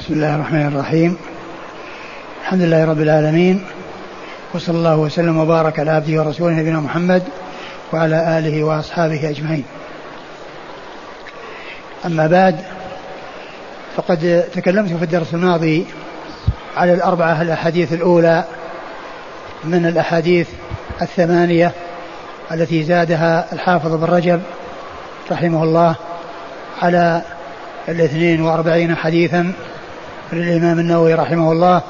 بسم الله الرحمن الرحيم. الحمد لله رب العالمين. وصلى الله وسلم وبارك على عبده ورسوله نبينا محمد وعلى آله وأصحابه أجمعين. أما بعد فقد تكلمت في الدرس الماضي على الأربعة الأحاديث الأولى من الأحاديث الثمانية التي زادها الحافظ بن رجب رحمه الله على الاثنين وأربعين حديثا للإمام النووي رحمه الله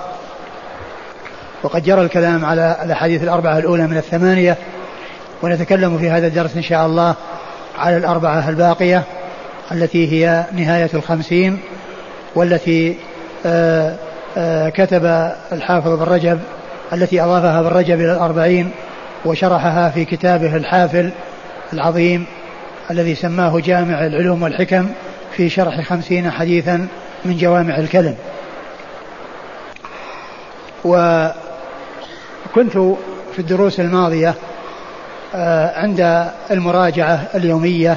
وقد جرى الكلام على الأحاديث الأربعة الأولى من الثمانية ونتكلم في هذا الدرس إن شاء الله على الأربعة الباقية التي هي نهاية الخمسين والتي آه، آه، كتب الحافظ بن رجب التي أضافها بن رجب إلى الأربعين وشرحها في كتابه الحافل العظيم الذي سماه جامع العلوم والحكم في شرح خمسين حديثا من جوامع الكلم. وكنت في الدروس الماضية آه، عند المراجعة اليومية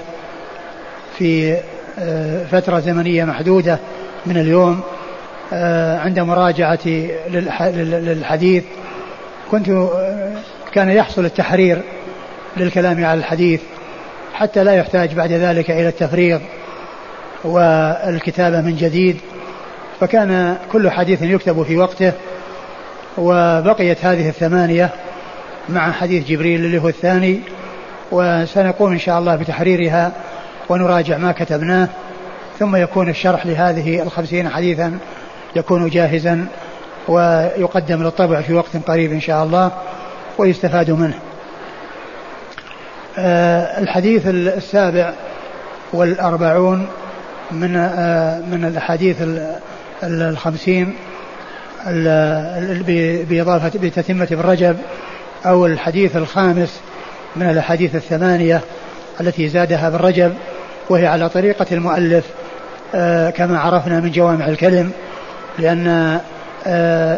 في آه، فترة زمنية محدودة من اليوم آه، عند مراجعتي للحديث. كنت كان يحصل التحرير للكلام على الحديث حتى لا يحتاج بعد ذلك إلى التفريغ والكتابة من جديد. فكان كل حديث يكتب في وقته وبقيت هذه الثمانية مع حديث جبريل اللي هو الثاني وسنقوم إن شاء الله بتحريرها ونراجع ما كتبناه ثم يكون الشرح لهذه الخمسين حديثا يكون جاهزا ويقدم للطبع في وقت قريب إن شاء الله ويستفاد منه. آه، الحديث السابع والأربعون من آه، من الأحاديث الخمسين بإضافة بتتمة ابن رجب أو الحديث الخامس من الأحاديث الثمانية التي زادها ابن رجب وهي على طريقة المؤلف آه، كما عرفنا من جوامع الكلم لأن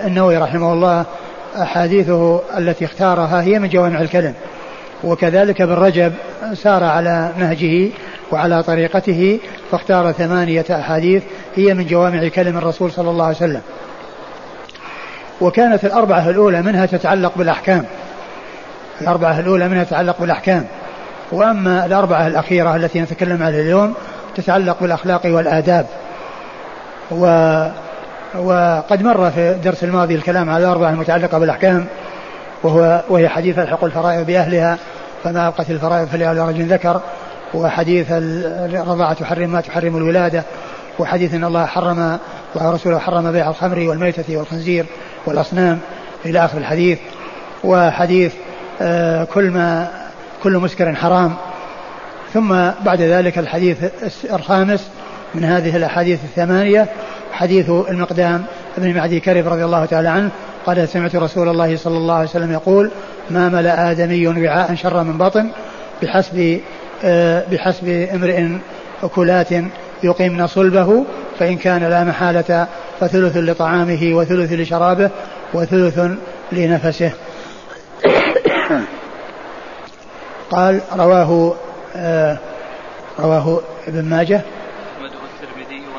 النووي رحمه الله أحاديثه التي اختارها هي من جوامع الكلم. وكذلك ابن رجب سار على نهجه وعلى طريقته فاختار ثمانية أحاديث هي من جوامع كلم الرسول صلى الله عليه وسلم. وكانت الأربعة الأولى منها تتعلق بالأحكام. الأربعة الأولى منها تتعلق بالأحكام. وأما الأربعة الأخيرة التي نتكلم عليها اليوم تتعلق بالأخلاق والآداب. و وقد مر في الدرس الماضي الكلام على الأربعة المتعلقة بالأحكام وهو وهي حديث الحق الفرائض بأهلها فما أبقت الفرائض فلأولى رجل ذكر وحديث الرضاعة تحرم ما تحرم الولادة وحديث أن الله حرم ورسوله حرم بيع الخمر والميتة والخنزير والأصنام إلى آخر الحديث وحديث آه، كل ما كل مسكر حرام. ثم بعد ذلك الحديث الخامس من هذه الأحاديث الثمانية حديث المقدام ابن معدي كرب رضي الله تعالى عنه قال سمعت رسول الله صلى الله عليه وسلم يقول ما ملأ آدمي وعاء شر من بطن بحسب آه، بحسب امرئ أكلات يقيمن صلبه فإن كان لا محالة فثلث لطعامه وثلث لشرابه وثلث لنفسه. قال رواه آه رواه ابن ماجه.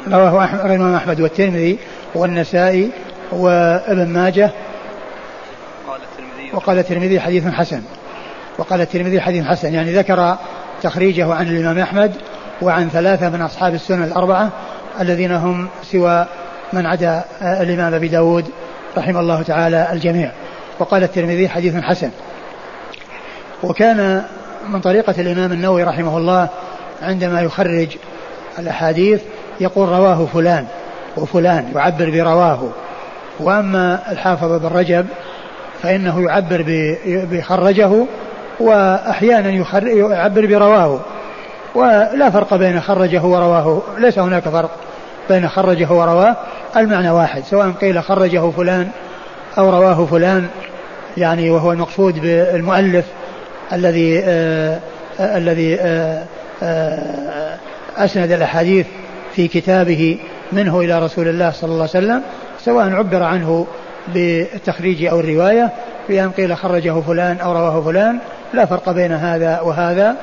رواه الإمام أحمد والترمذي والنسائي وابن ماجه. وقال الترمذي حديث حسن. وقال الترمذي حديث حسن. يعني ذكر تخريجه عن الإمام أحمد وعن ثلاثة من أصحاب السنة الأربعة الذين هم سوى من عدا الإمام أبي داود رحمه الله تعالى الجميع. وقال الترمذي حديث حسن. وكان من طريقة الإمام النووي رحمه الله عندما يخرج الأحاديث يقول رواه فلان وفلان يعبر برواه. وأما الحافظ بن رجب فإنه يعبر بخرجه وأحيانا يعبر برواه. ولا فرق بين خرجه ورواه ليس هناك فرق بين خرجه ورواه. المعنى واحد سواء قيل خرجه فلان أو رواه فلان يعني وهو المقصود بالمؤلف الذي آه آه الذي آه آه أسند الأحاديث في كتابه منه إلى رسول الله صلى الله عليه وسلم سواء عبر عنه بالتخريج أو الرواية بأن قيل خرجه فلان أو رواه فلان لا فرق بين هذا وهذا.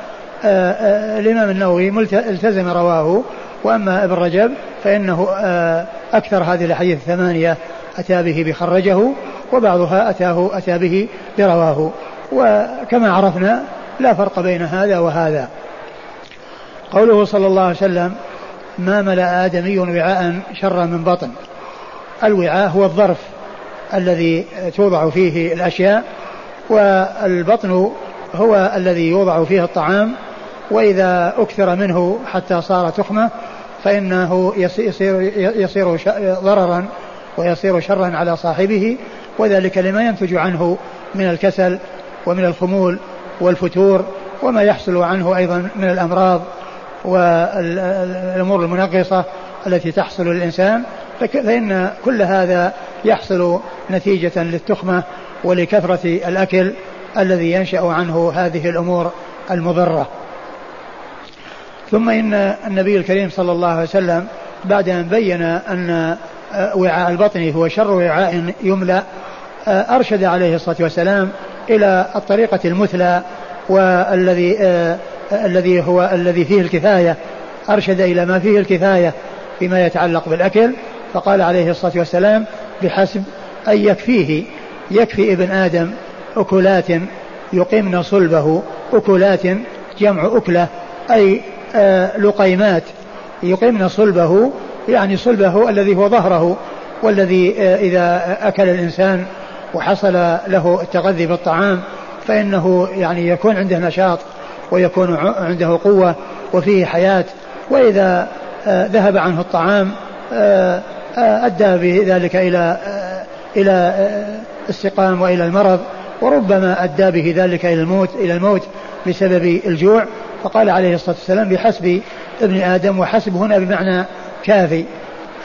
آآ آه، آآ آه، الإمام النووي التزم رواه وأما ابن رجب فإنه آه، أكثر هذه الأحاديث الثمانية أتى به بخرجه وبعضها أتاه أتى به برواه. وكما عرفنا لا فرق بين هذا وهذا. قوله صلى الله عليه وسلم ما ملأ آدمي وعاء شرا من بطن الوعاء هو الظرف الذي توضع فيه الأشياء والبطن هو الذي يوضع فيه الطعام وإذا أكثر منه حتى صار تخمة فإنه يصير, يصير ضررا ويصير شرا على صاحبه وذلك لما ينتج عنه من الكسل ومن الخمول والفتور وما يحصل عنه أيضا من الأمراض والأمور المنغصة التي تحصل للإنسان. فإن كل هذا يحصل نتيجة للتخمة ولكثرة الأكل الذي ينشأ عنه هذه الأمور المضرة. ثم إن النبي الكريم صلى الله عليه وسلم بعد أن بين أن وعاء البطن هو شر وعاء يملأ أرشد عليه الصلاة والسلام إلى الطريقة المثلى والذي الذي هو الذي فيه الكفاية أرشد إلى ما فيه الكفاية فيما يتعلق بالأكل. فقال عليه الصلاة والسلام بحسب أن يكفيه يكفي ابن آدم أكلات يقمن صلبه أكلات جمع أكلة أي آه لقيمات يقمن صلبه يعني صلبه الذي هو ظهره والذي آه إذا أكل الإنسان وحصل له التغذي بالطعام فإنه يعني يكون عنده نشاط ويكون عنده قوة وفيه حياة وإذا آه ذهب عنه الطعام آه، أدى بذلك إلى إلى السقام وإلى المرض وربما أدى به ذلك إلى الموت إلى الموت بسبب الجوع فقال عليه الصلاة والسلام بحسب ابن آدم وحسب هنا بمعنى كافي.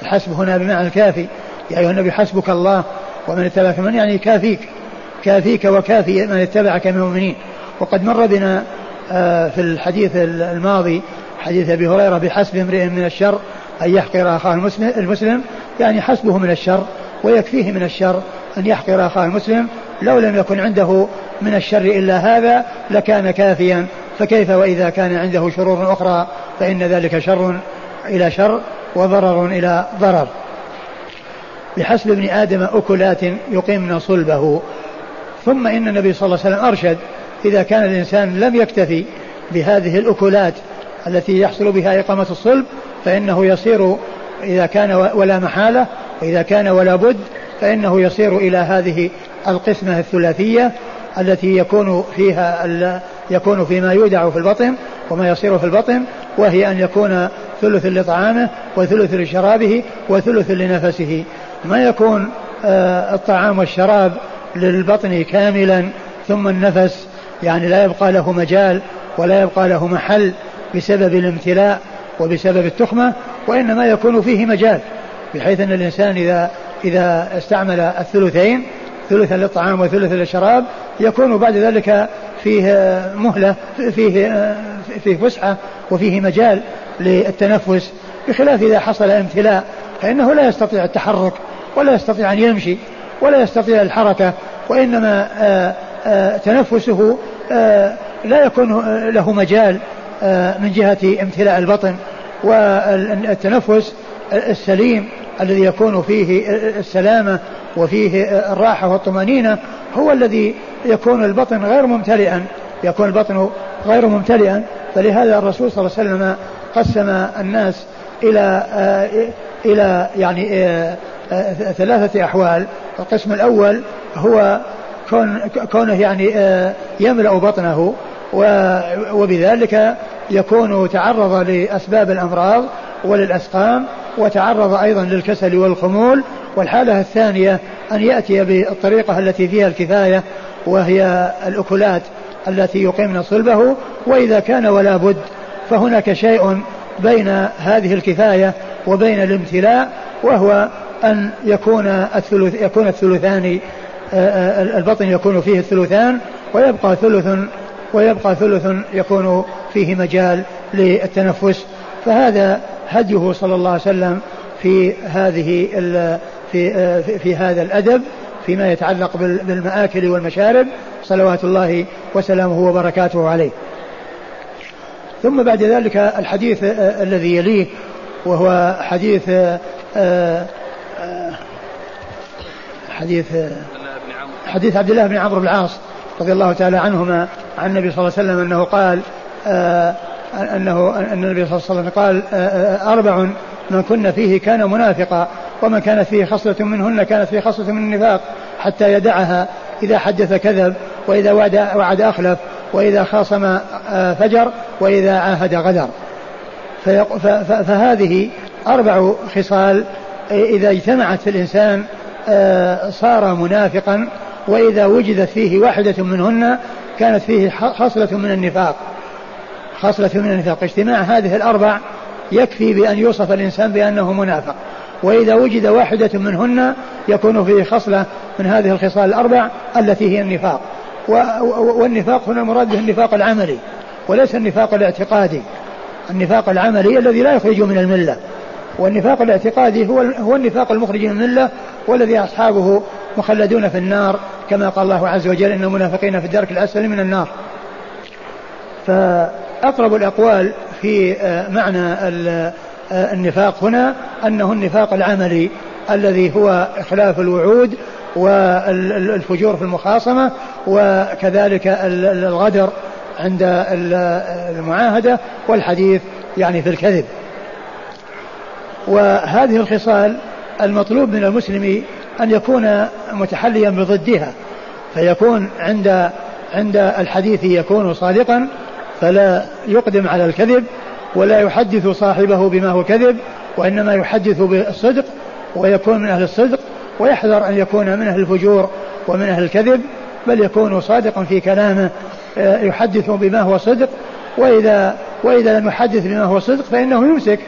الحسب هنا بمعنى الكافي يا أيها النبي حسبك الله ومن اتبعك من يعني كافيك. كافيك وكافي من اتبعك من المؤمنين. وقد مر بنا آه، في الحديث الماضي حديث أبي هريرة بحسب امرئ من الشر أن يحقر أخاه المسلم يعني حسبه من الشر ويكفيه من الشر أن يحقر أخاه المسلم. لو لم يكن عنده من الشر إلا هذا لكان كافيا. فكيف وإذا كان عنده شرور أخرى فإن ذلك شر إلى شر وضرر إلى ضرر. بحسب ابن آدم أكلات يقيمن صلبه. ثم إن النبي صلى الله عليه وسلم أرشد إذا كان الإنسان لم يكتفي بهذه الأكلات التي يحصل بها إقامة الصلب فإنه يصير إذا كان ولا محالة وإذا كان ولا بد فإنه يصير إلى هذه القسمة الثلاثية التي يكون فيها يكون فيما يودع في البطن وما يصير في البطن وهي أن يكون ثلث لطعامه وثلث لشرابه وثلث لنفسه. ما يكون آه، الطعام والشراب للبطن كاملا ثم النفس؟ يعني لا يبقى له مجال ولا يبقى له محل بسبب الامتلاء وبسبب التخمة وإنما يكون فيه مجال بحيث أن الإنسان إذا إذا استعمل الثلثين ثلثا للطعام وثلثا للشراب يكون بعد ذلك فيه مهلة فيه فيه فسحة وفيه مجال للتنفس بخلاف إذا حصل امتلاء فإنه لا يستطيع التحرك ولا يستطيع أن يمشي ولا يستطيع الحركة وإنما آه، آه، تنفسه آه، لا يكون له مجال من جهة امتلاء البطن والتنفس السليم الذي يكون فيه السلامة وفيه الراحة والطمأنينة هو الذي يكون البطن غير ممتلئا يكون البطن غير ممتلئا. فلهذا الرسول صلى الله عليه وسلم قسم الناس إلى إلى يعني ثلاثة أحوال. القسم الأول هو كون كونه يعني آه، يملأ بطنه وبذلك يكون تعرض لأسباب الأمراض وللأسقام وتعرض أيضا للكسل والخمول والحالة الثانية أن يأتي بالطريقة التي فيها الكفاية وهي الأكلات التي يقيمن صلبه وإذا كان ولا بد فهناك شيء بين هذه الكفاية وبين الامتلاء وهو أن يكون الثلث يكون الثلثان البطن يكون فيه الثلثان ويبقى ثلث ويبقى ثلث يكون فيه مجال للتنفس. فهذا هديه صلى الله عليه وسلم في هذه في في هذا الأدب فيما يتعلق بالمآكل والمشارب صلوات الله وسلامه وبركاته عليه. ثم بعد ذلك الحديث الذي يليه وهو حديث آه، آه، حديث حديث عبد الله بن عمرو بن العاص رضي الله تعالى عنهما عن النبي صلى الله عليه وسلم أنه قال أنه أن النبي صلى الله عليه وسلم قال أربع من كن فيه كان منافقا ومن كانت فيه خصلة منهن كانت فيه خصلة من النفاق حتى يدعها إذا حدث كذب وإذا وعد, وعد أخلف وإذا خاصم آه، فجر وإذا عاهد غدر. فهذه أربع خصال إذا اجتمعت في الإنسان آه، صار منافقا وإذا وجدت فيه واحدة منهن كانت فيه خصلة من النفاق. خصلة من النفاق. اجتماع هذه الأربع يكفي بأن يوصف الإنسان بأنه منافق. وإذا وجد واحدة منهن يكون فيه خصلة من هذه الخصال الأربع التي هي النفاق. والنفاق هنا المراد به النفاق العملي وليس النفاق الاعتقادي. النفاق العملي الذي لا يخرج من الملة. والنفاق الاعتقادي هو هو النفاق المخرج من الملة والذي أصحابه مخلدون في النار كما قال الله عز وجل إن المنافقين في الدرك الأسفل من النار. فأقرب الأقوال في آه، معنى النفاق هنا أنه النفاق العملي الذي هو إخلاف الوعود والفجور في المخاصمة وكذلك الغدر عند المعاهدة والحديث يعني في الكذب. وهذه الخصال المطلوب من المسلم أن يكون متحليا بضدها فيكون عند عند الحديث يكون صادقا فلا يقدم على الكذب ولا يحدث صاحبه بما هو كذب وإنما يحدث بالصدق ويكون من أهل الصدق ويحذر أن يكون من أهل الفجور ومن أهل الكذب بل يكون صادقا في كلامه آه، يحدث بما هو صدق وإذا وإذا لم يحدث بما هو صدق فإنه يمسك.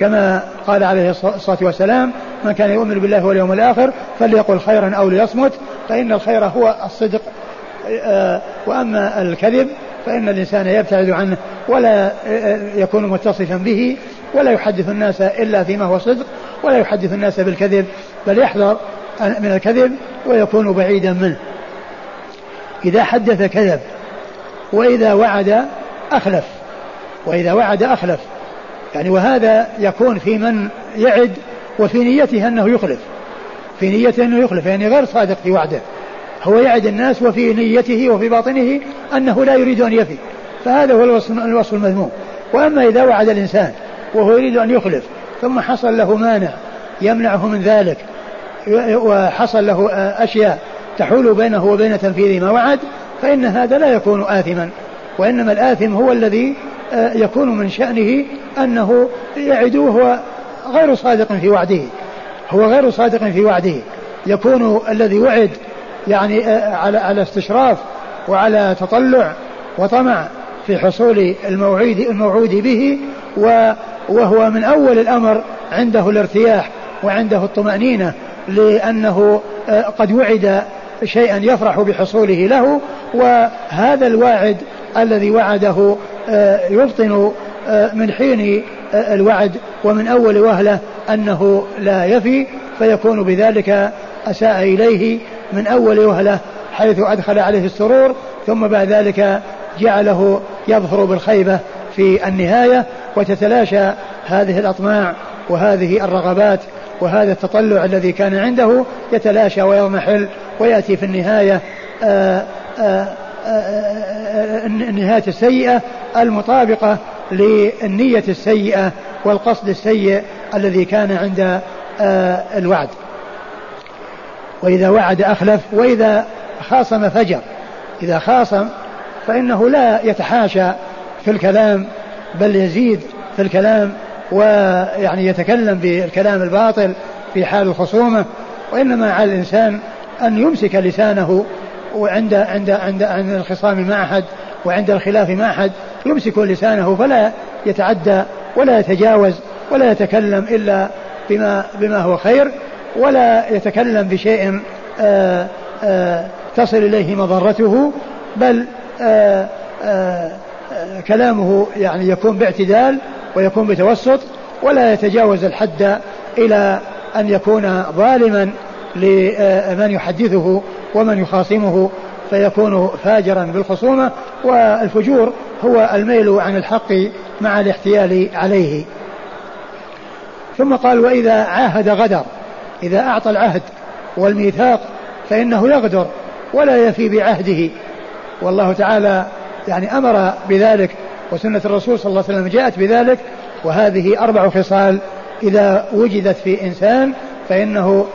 كما قال عليه الصلاة والسلام من كان يؤمن بالله واليوم الآخر فليقل خيرا أو ليصمت فإن الخير هو الصدق آه، وأما الكذب فإن الإنسان يبتعد عنه ولا يكون متصفا به ولا يحدث الناس إلا فيما هو صدق ولا يحدث الناس بالكذب بل يحذر من الكذب ويكون بعيدا منه. إذا حدث كذب وإذا وعد أخلف وإذا وعد أخلف. يعني وهذا يكون في من يعد وفي نيته أنه يخلف في نيته أنه يخلف يعني غير صادق في وعده. هو يعد الناس وفي نيته وفي باطنه أنه لا يريد أن يفي فهذا هو الوصف, الوصف المذموم. وأما إذا وعد الإنسان وهو يريد أن يخلف ثم حصل له مانع يمنعه من ذلك وحصل له أشياء تحول بينه وبين تنفيذ ما وعد فإن هذا لا يكون آثما وإنما الآثم هو الذي يكون من شأنه أنه يعد وهو غير صادق في وعده هو غير صادق في وعده يكون الذي وعد يعني آه، على على استشراف وعلى تطلع وطمع في حصول الموعود الموعود به وهو من أول الأمر عنده الارتياح وعنده الطمأنينة لأنه آه، قد وعد شيئا يفرح بحصوله له وهذا الواعد الذي وعده آه، يبطن من حين الوعد ومن أول وهلة أنه لا يفي فيكون بذلك أساء إليه من أول وهلة حيث أدخل عليه السرور ثم بعد ذلك جعله يظهر بالخيبة في النهاية وتتلاشى هذه الأطماع وهذه الرغبات وهذا التطلع الذي كان عنده يتلاشى ويضمحل ويأتي في النهاية آآ آآ آآ النهاية السيئة المطابقة للنية السيئة والقصد السيء الذي كان عند الوعد. وإذا وعد أخلف وإذا خاصم فجر. إذا خاصم فإنه لا يتحاشى في الكلام بل يزيد في الكلام ويعني يتكلم بالكلام الباطل في حال الخصومة. وإنما على الإنسان أن يمسك لسانه وعند عند عند عند الخصام مع أحد وعند الخلاف مع أحد. يمسك لسانه فلا يتعدى ولا يتجاوز ولا يتكلم إلا بما بما هو خير. ولا يتكلم بشيء آآ آآ تصل إليه مضرته بل آآ كلامه يعني يكون باعتدال ويكون بتوسط ولا يتجاوز الحد إلى أن يكون ظالما لمن يحدثه ومن يخاصمه فيكون فاجرا بالخصومة والفجور هو الميل عن الحق مع الاحتيال عليه. ثم قال وإذا عاهد غدر إذا أعطى العهد والميثاق فإنه يغدر ولا يفي بعهده. والله تعالى يعني أمر بذلك وسنة الرسول صلى الله عليه وسلم جاءت بذلك وهذه أربع خصال إذا وجدت في إنسان فإنه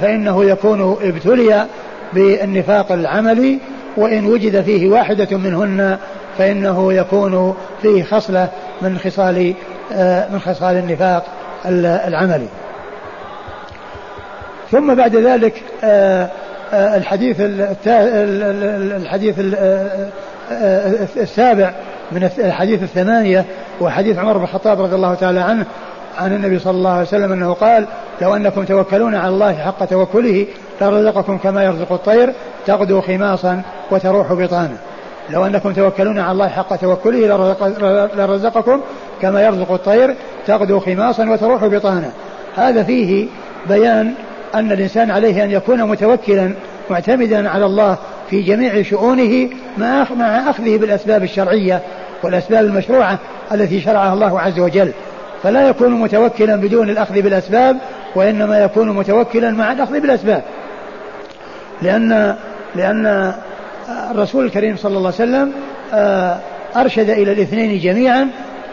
فإنه يكون ابتلي بالنفاق العملي وإن وجد فيه واحدة منهن فإنه يكون فيه خصلة من خصال من خصال النفاق العملي. ثم بعد ذلك الحديث الحديث السابع من الحديث الثمانية وحديث عمر بن الخطاب رضي الله تعالى عنه عن النبي صلى الله عليه وسلم أنه قال لو أنكم توكلون على الله حق توكله لرزقكم كما يرزق الطير تغدو خماصا وتروح بطانا. لو أنكم توكلون على الله حق توكله لرزقكم كما يرزق الطير تغدو خماصا وتروح بطانا. هذا فيه بيان أن الإنسان عليه أن يكون متوكلا معتمدا على الله في جميع شؤونه مع أخذه بالأسباب الشرعية والأسباب المشروعة التي شرعها الله عز وجل. فلا يكون متوكلا بدون الأخذ بالأسباب وإنما يكون متوكلا مع الأخذ بالأسباب. لأن لأن الرسول الكريم صلى الله عليه وسلم آه، أرشد إلى الاثنين جميعا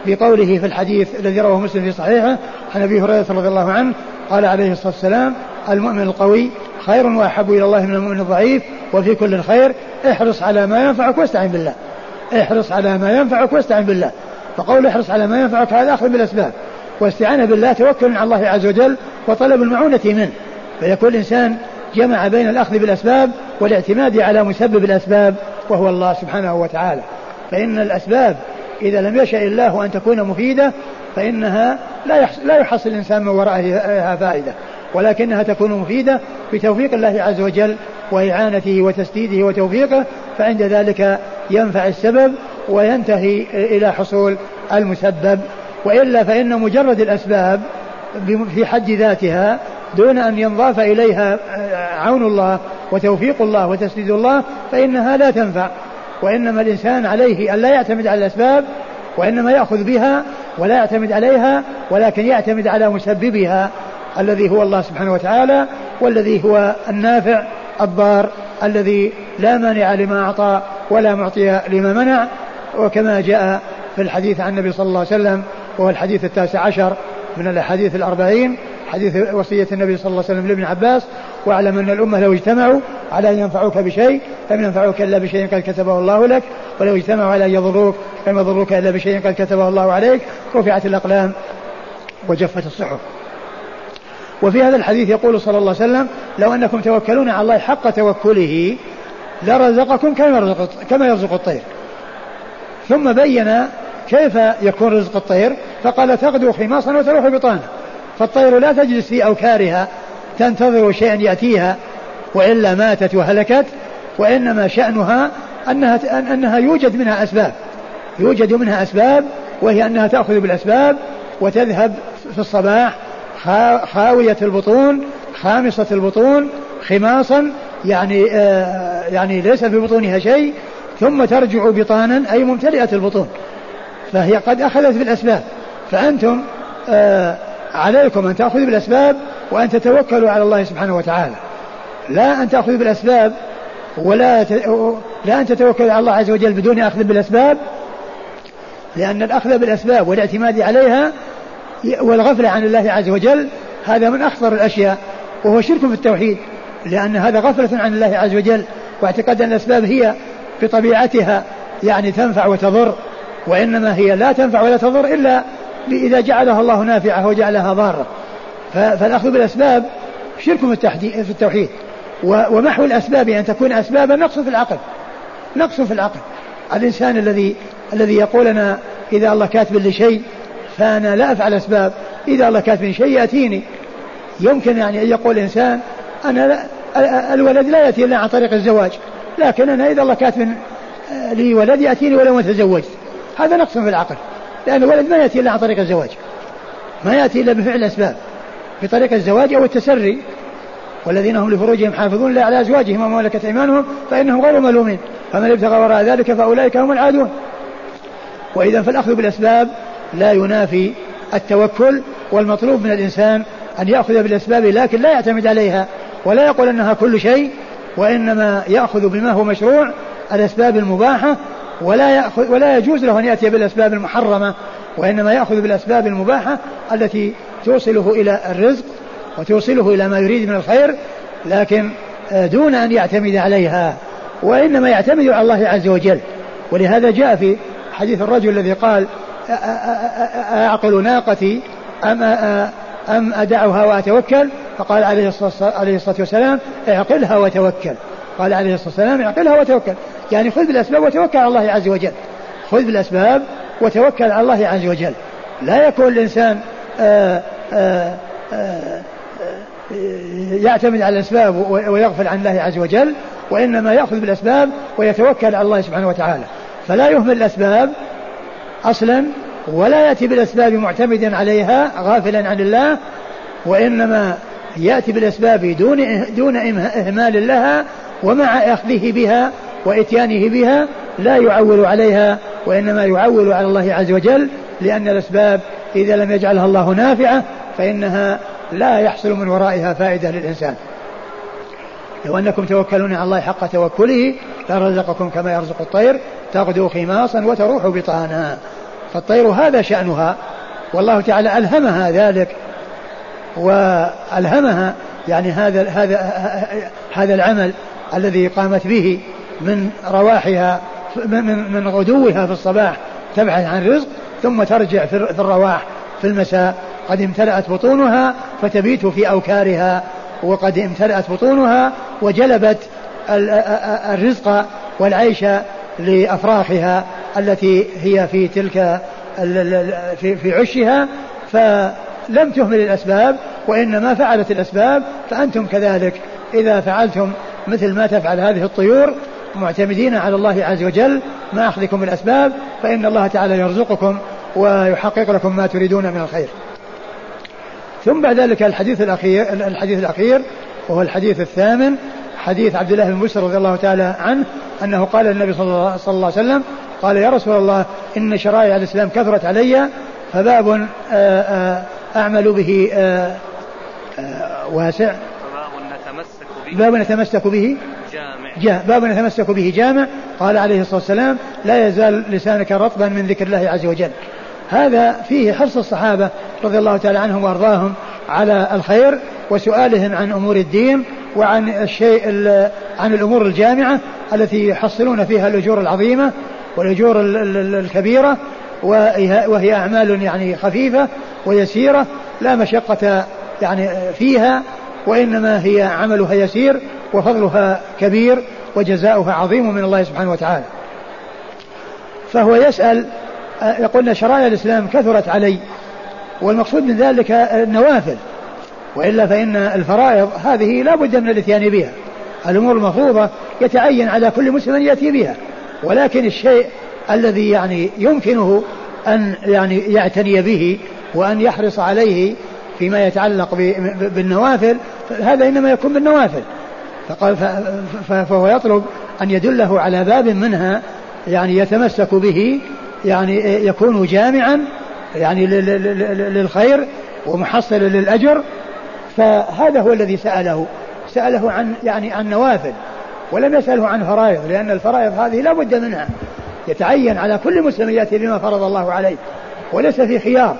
بقوله في الحديث الذي رواه مسلم في صحيحه عن أبي هريرة رضي الله عنه قال عليه الصلاة والسلام المؤمن القوي خير وأحب إلى الله من المؤمن الضعيف وفي كل خير احرص على ما ينفعك واستعن بالله. احرص على ما ينفعك واستعن بالله. فقول احرص على ما ينفعك هذا أخذ بالأسباب. واستعانة بالله توكل على الله عز وجل وطلب المعونة منه. فيكون الإنسان جمع بين الأخذ بالأسباب والاعتماد على مسبب الأسباب وهو الله سبحانه وتعالى. فإن الأسباب إذا لم يشأ الله أن تكون مفيدة فإنها لا لا يحصل الإنسان من ورائها فائدة. ولكنها تكون مفيدة بتوفيق الله عز وجل وإعانته وتسديده وتوفيقه فعند ذلك ينفع السبب وينتهي إلى حصول المسبب. وإلا فإن مجرد الأسباب في حد ذاتها دون أن ينضاف إليها عون الله وتوفيق الله وتسديد الله فإنها لا تنفع. وإنما الإنسان عليه أن لا يعتمد على الأسباب وإنما يأخذ بها ولا يعتمد عليها ولكن يعتمد على مسببها. الذي هو الله سبحانه وتعالى والذي هو النافع الضار الذي لا مانع لما أعطى ولا معطي لما منع. وكما جاء في الحديث عن النبي صلى الله عليه وسلم وهو الحديث التاسع عشر من الأحاديث الأربعين حديث وصية النبي صلى الله عليه وسلم لابن عباس واعلم أن الأمة لو اجتمعوا على أن ينفعوك بشيء لم ينفعوك إلا بشيء قد كتبه الله لك ولو اجتمعوا على أن يضروك لم يضروك إلا بشيء قد كتبه الله عليك. رفعت الأقلام وجفت الصحف. وفي هذا الحديث يقول صلى الله عليه وسلم لو أنكم توكلون على الله حق توكله لرزقكم كما يرزق كما يرزق الطير. ثم بين كيف يكون رزق الطير فقال تغدو خماصا وتروح بطانا فالطير لا تجلس في أوكارها تنتظر شيئا يأتيها وإلا ماتت وهلكت وإنما شأنها أنها, أنها يوجد منها أسباب يوجد منها أسباب وهي أنها تأخذ بالأسباب وتذهب في الصباح خاوية البطون خامصة البطون خماصا يعني آه يعني ليس في بطونها شيء ثم ترجع بطانا أي ممتلئة البطون. فهي قد أخذت بالأسباب. فأنتم آه عليكم أن تأخذوا بالأسباب وأن تتوكلوا على الله سبحانه وتعالى. لا أن تأخذوا بالأسباب ولا ت... لا أن تتوكلوا على الله عز وجل بدون أخذ بالأسباب لأن الأخذ بالأسباب والاعتماد عليها والغفلة عن الله عز وجل هذا من أخطر الأشياء وهو شرك في التوحيد لأن هذا غفلة عن الله عز وجل واعتقاد أن الأسباب هي بطبيعتها يعني تنفع وتضر وإنما هي لا تنفع ولا تضر إلا إذا جعلها الله نافعة وجعلها ضارة. فالأخذ بالأسباب شرك في التوحيد ومحو الأسباب أن تكون أسبابا نقص في العقل نقص في العقل. الإنسان الذي الذي يقول أنا إذا الله كاتب لي شيء فأنا لا أفعل أسباب. إذا الله كاتب شيء يأتيني. يمكن يعني أن يقول الإنسان أنا لا الولد لا يأتي إلا عن طريق الزواج. لكن أنا إذا الله كاتب لي ولد يأتيني ولو ما تزوجت هذا نقص في العقل. لأن الولد ما يأتي إلا عن طريق الزواج. ما يأتي إلا بفعل الأسباب بطريق الزواج أو التسري. والذين هم لفروجهم حافظون لا على أزواجهم وما ملكت أيمانهم فإنهم غير ملومين. فمن ابتغى وراء ذلك فأولئك هم العادون. وإذا فالأخذ بالأسباب لا ينافي التوكل والمطلوب من الإنسان أن يأخذ بالأسباب لكن لا يعتمد عليها ولا يقول أنها كل شيء وإنما يأخذ بما هو مشروع الأسباب المباحة ولا يأخذ ولا يجوز له أن يأتي بالأسباب المحرمة وإنما يأخذ بالأسباب المباحة التي توصله إلى الرزق وتوصله إلى ما يريد من الخير لكن آه، دون أن يعتمد عليها وإنما يعتمد على الله عز وجل. ولهذا جاء في حديث الرجل الذي قال أعقل ناقتي أم أم أدعها وأتوكل؟ فقال عليه الصلاة والسلام اعقلها وتوكل. قال عليه الصلاة والسلام اعقلها وتوكل. يعني خذ بالأسباب وتوكل على الله عز وجل. خذ بالأسباب وتوكل على الله عز وجل. لا يكون الإنسان آآ آآ آآ يعتمد على الأسباب ويغفل عن الله عز وجل وإنما يأخذ بالأسباب ويتوكل على الله سبحانه وتعالى. فلا يهمل الأسباب أصلا ولا يأتي بالأسباب معتمدا عليها غافلا عن الله وإنما يأتي بالأسباب دون دون إهمال لها ومع أخذه بها وإتيانه بها لا يعول عليها وإنما يعول على الله عز وجل لأن الأسباب إذا لم يجعلها الله نافعة فإنها لا يحصل من ورائها فائدة للإنسان. لو أنكم توكلون على الله حق توكله لرزقكم كما يرزق الطير. تغدو خماصا وتروح بطانا. فالطير هذا شأنها. والله تعالى ألهمها ذلك. وألهمها يعني هذا هذا هذا العمل الذي قامت به من رواحها من من غدوها في الصباح تبحث عن رزق ثم ترجع في الرواح في المساء. قد امتلأت بطونها فتبيت في أوكارها. وقد امتلأت بطونها وجلبت الرزق والعيش لأفراخها التي هي في تلك في عشها فلم تهمل الأسباب وإنما فعلت الأسباب فأنتم كذلك. إذا فعلتم مثل ما تفعل هذه الطيور معتمدين على الله عز وجل ما أخذكم بالأسباب فإن الله تعالى يرزقكم ويحقق لكم ما تريدون من الخير. ثم بعد ذلك الحديث الأخير الحديث الأخير وهو الحديث الثامن حديث عبد الله بن بسر رضي الله تعالى عنه أنه قال للنبي صلى الله عليه وسلم قال يا رسول الله إن شرائع الإسلام كثرت علي فباب آه، آه، أعمل به آه، واسع. باب نتمسك به. جامع. باب نتمسك به جامع. قال عليه الصلاة والسلام لا يزال لسانك رطبا من ذكر الله عز وجل. هذا فيه حرص الصحابة رضي الله تعالى عنهم وأرضاهم على الخير وسؤالهم عن أمور الدين وعن الشيء عن الأمور الجامعة التي يحصلون فيها الأجور العظيمة والأجور الكبيرة وهي أعمال يعني خفيفة ويسيرة لا مشقة يعني فيها وإنما هي عملها يسير وفضلها كبير وجزاؤها عظيم من الله سبحانه وتعالى. فهو يسأل يقول شرائع الإسلام كثرت علي والمقصود من ذلك النوافل وإلا فإن الفرائض هذه لا بد من الإتيان بها. الأمور المفروضة يتعين على كل مسلم أن يأتي بها. ولكن الشيء الذي يعني يمكنه أن يعني يعتني به وأن يحرص عليه فيما يتعلق بالنوافل هذا إنما يكون بالنوافل. فقال فهو يطلب أن يدله على باب منها يعني يتمسك به يعني يكون جامعا يعني للخير ومحصلا للأجر فهذا هو الذي سأله. سأله عن يعني عن نوافل ولم يسأله عن فرائض لأن الفرائض هذه لا بد منها. يتعين على كل مسلم يأتي بما فرض الله عليه وليس في خيار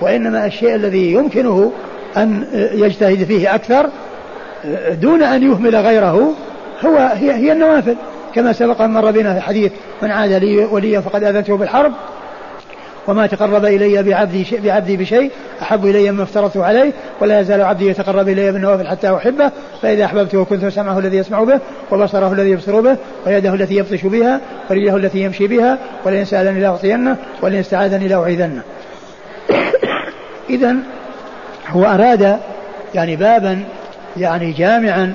وإنما الشيء الذي يمكنه أن يجتهد فيه أكثر دون أن يهمل غيره هو هي, هي النوافل. كما سبق أن مر بنا في حديث من عاد لي وليا فقد أذنته بالحرب وما تقرب إلي بعبدي, بعبدي بشيء أحب إلي مما افترضته عليه ولا يزال عبدي يتقرب إلي بالنوافل حتى أحبه فإذا أحببته كنت سمعه الذي يسمع به وبصره الذي يبصر به ويده التي يبطش بها ورجله التي يمشي بها ولئن سألني لأعطينه ولئن استعاذني لأعيذنه. إذا هو أراد يعني بابا يعني جامعا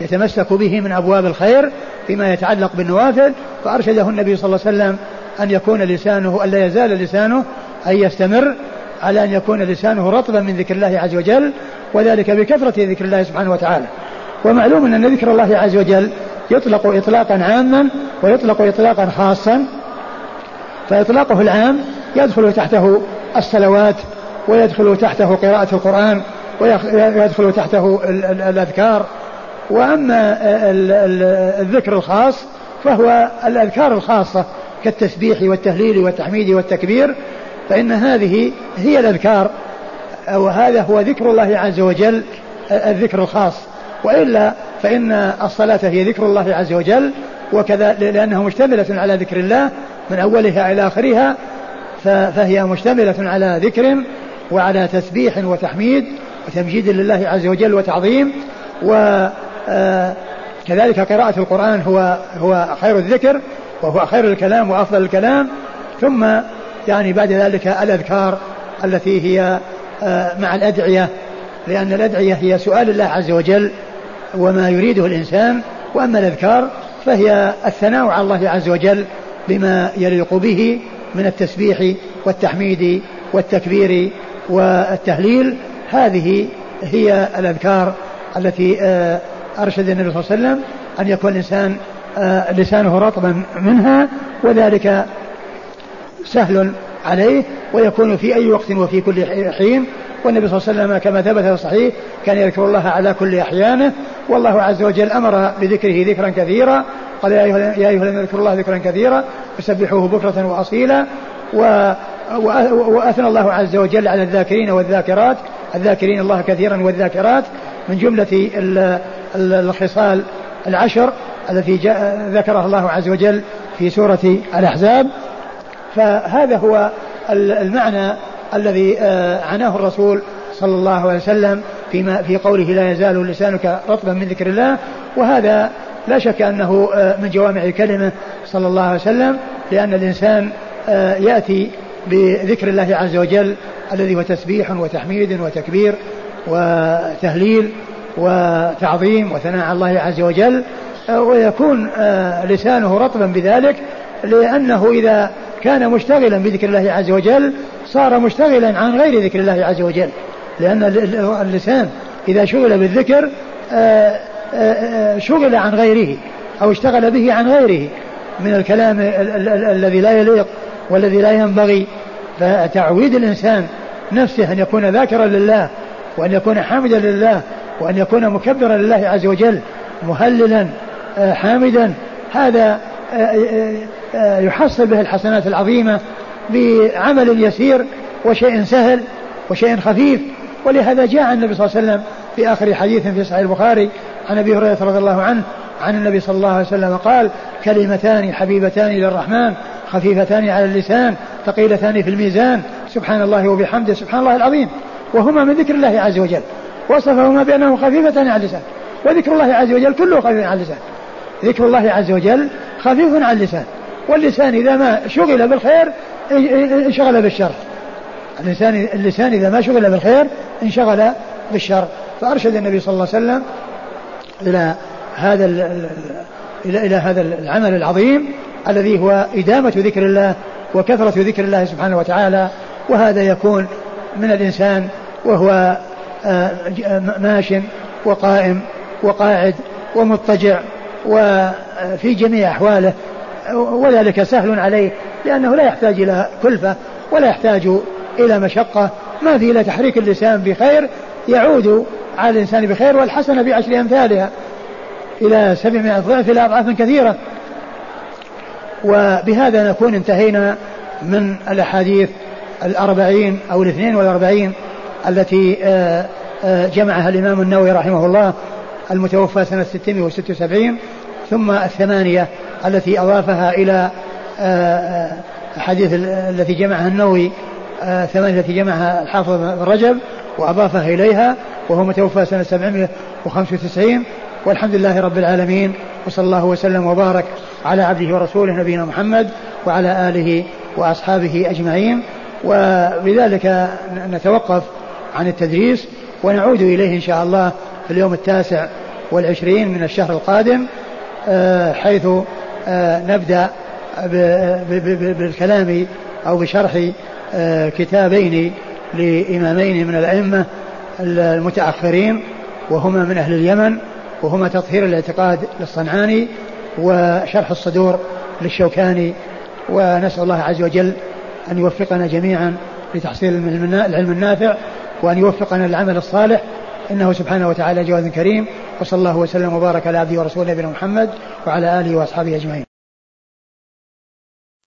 يتمسك به من أبواب الخير فيما يتعلق بالنوافل فأرشده النبي صلى الله عليه وسلم أن يكون لسانه ألا يزال لسانه أن يستمر على أن يكون لسانه رطبا من ذكر الله عز وجل وذلك بكثرة ذكر الله سبحانه وتعالى. ومعلوم أن ذكر الله عز وجل يطلق إطلاقا عاما ويطلق إطلاقا خاصا. فإطلاقه العام يدخل تحته الصلوات ويدخل تحته قراءة القرآن ويدخل تحته الأذكار. وأما الذكر الخاص فهو الأذكار الخاصة كالتسبيح والتهليل والتحميد والتكبير فإن هذه هي الأذكار وهذا هو ذكر الله عز وجل الذكر الخاص. وإلا فإن الصلاة هي ذكر الله عز وجل وكذا لأنها مشتملة على ذكر الله من أولها إلى آخرها فهي مشتملة على ذكر وعلى تسبيح وتحميد وتمجيد لله عز وجل وتعظيم. وكذلك آه، قراءة القرآن هو هو خير الذكر. وهو خير الكلام وأفضل الكلام ثم يعني بعد ذلك الأذكار التي هي آه، مع الأدعية لأن الأدعية هي سؤال الله عز وجل وما يريده الإنسان وأما الأذكار فهي الثناء على الله عز وجل بما يليق به من التسبيح والتحميد والتكبير والتهليل. هذه هي الأذكار التي آه، أرشد النبي صلى الله عليه وسلم أن يكون الإنسان لسانه رطبا منها وذلك سهل عليه ويكون في أي وقت وفي كل حين. والنبي صلى الله عليه وسلم كما ثبت في الصحيح كان يذكر الله على كل أحيانه. والله عز وجل أمر بذكره ذكرا كثيرا قال يا أيها الذين اذكروا الله ذكرا كثيرا وسبحوه بكرة وأصيلا. و وأثنى الله عز وجل على الذاكرين والذاكرات. الذاكرين الله كثيرا والذاكرات. من جملة الخصال العشر التي ذكرها الله عز وجل في سورة الأحزاب. فهذا هو المعنى الذي آه، عناه الرسول صلى الله عليه وسلم فيما في قوله لا يزال لسانك رطبا من ذكر الله. وهذا لا شك أنه آه، من جوامع كلمه صلى الله عليه وسلم لأن الإنسان آه، يأتي بذكر الله عز وجل الذي هو تسبيح وتحميد وتكبير وتهليل وتعظيم وثناء على الله عز وجل. ويكون لسانه رطبا بذلك لأنه إذا كان مشتغلا بذكر الله عز وجل صار مشتغلا عن غير ذكر الله عز وجل. لأن اللسان إذا شغل بالذكر آه، آه، آه، شغل عن غيره أو اشتغل به عن غيره من الكلام الذي لا يليق والذي لا ينبغي. فتعويد الإنسان نفسه أن يكون ذاكرا لله وأن يكون حامدا لله وأن يكون مكبرا لله عز وجل مهللا حامدا هذا يحصل به الحسنات العظيمة بعمل يسير وشيء سهل وشيء خفيف. ولهذا جاء النبي صلى الله عليه وسلم في آخر حديث في صحيح البخاري عن أبي هريرة رضي الله عنه عن النبي صلى الله عليه وسلم قال كلمتان حبيبتان للرحمن خفيفتان على اللسان ثقيلتان في الميزان سبحان الله وبحمده سبحان الله العظيم. وهما من ذكر الله عز وجل وصفهما بأنه خفيفتان على اللسان وذكر الله عز وجل كله خفيف على اللسان. ذكر الله عز وجل خفيف على اللسان. واللسان إذا ما شغل بالخير انشغل بالشر. اللسان اللسان إذا ما شغل بالخير انشغل بالشر. فأرشد النبي صلى الله عليه وسلم إلى هذا إلى إلى هذا العمل العظيم الذي هو إدامة ذكر الله وكثرة ذكر الله سبحانه وتعالى. وهذا يكون من الإنسان وهو آه، ماش وقائم وقاعد ومضطجع. وفي جميع أحواله وذلك سهل عليه لأنه لا يحتاج إلى كلفة ولا يحتاج إلى مشقة. ما في إلا تحريك اللسان بخير يعود على الإنسان بخير والحسنة بعشر أمثالها إلى سبعمائة ضعف إلى أضعاف كثيرة. وبهذا نكون انتهينا من الأحاديث الأربعين أو الاثنين والأربعين التي آه، آه، جمعها الإمام النووي رحمه الله. المتوفى سنة 676 ثم الثمانية التي أضافها إلى آه، حديث التي جمعها النووي ثمانية التي جمعها الحافظ بن رجب وأضافها إليها وهو متوفى سنة 795 والحمد لله رب العالمين وصلى الله وسلم وبارك على عبده ورسوله نبينا محمد وعلى آله وأصحابه أجمعين. وبذلك نتوقف عن التدريس ونعود إليه إن شاء الله في اليوم التاسع والعشرين من الشهر القادم آه، حيث آه، نبدأ بالكلام أو بشرح آه، كتابين لإمامين من الأئمة المتأخرين وهما من أهل اليمن وهما تطهير الاعتقاد للصنعاني وشرح الصدور للشوكاني ونسأل الله عز وجل أن يوفقنا جميعا لتحصيل العلم النافع وأن يوفقنا للعمل الصالح إنه سبحانه وتعالى جواد كريم وصلى الله وسلم وبارك على عبده ورسوله نبينا محمد وعلى آله وأصحابه أجمعين.